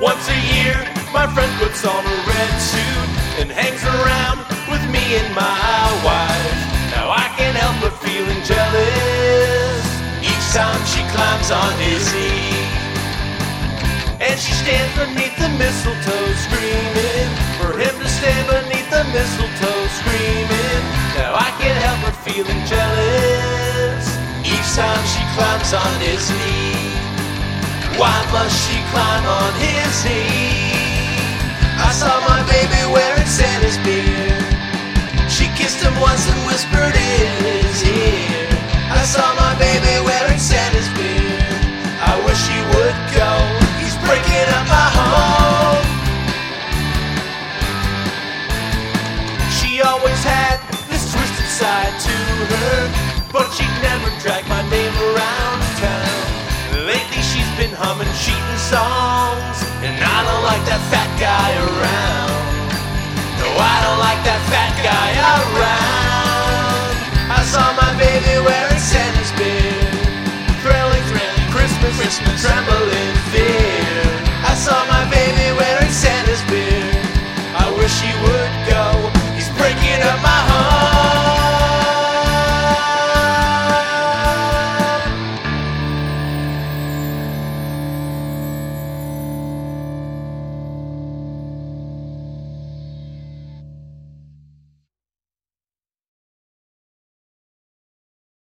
Once a year, my friend puts on a red suit and hangs around with me and my wife. Now I can't help but feeling jealous each time she climbs on his knee. And she stands beneath the mistletoe screaming for him to stand beneath the mistletoe screaming. Now I can't help but feeling jealous each time she climbs on his knee. Must she climb on his knee? I saw my baby wearing Santa's beard. She kissed him once and whispered in guy around. No, I don't like that fat guy around. I saw my baby wearing Santa's beard. Thrilling, thrilling, Christmas, Christmas, trembling fear.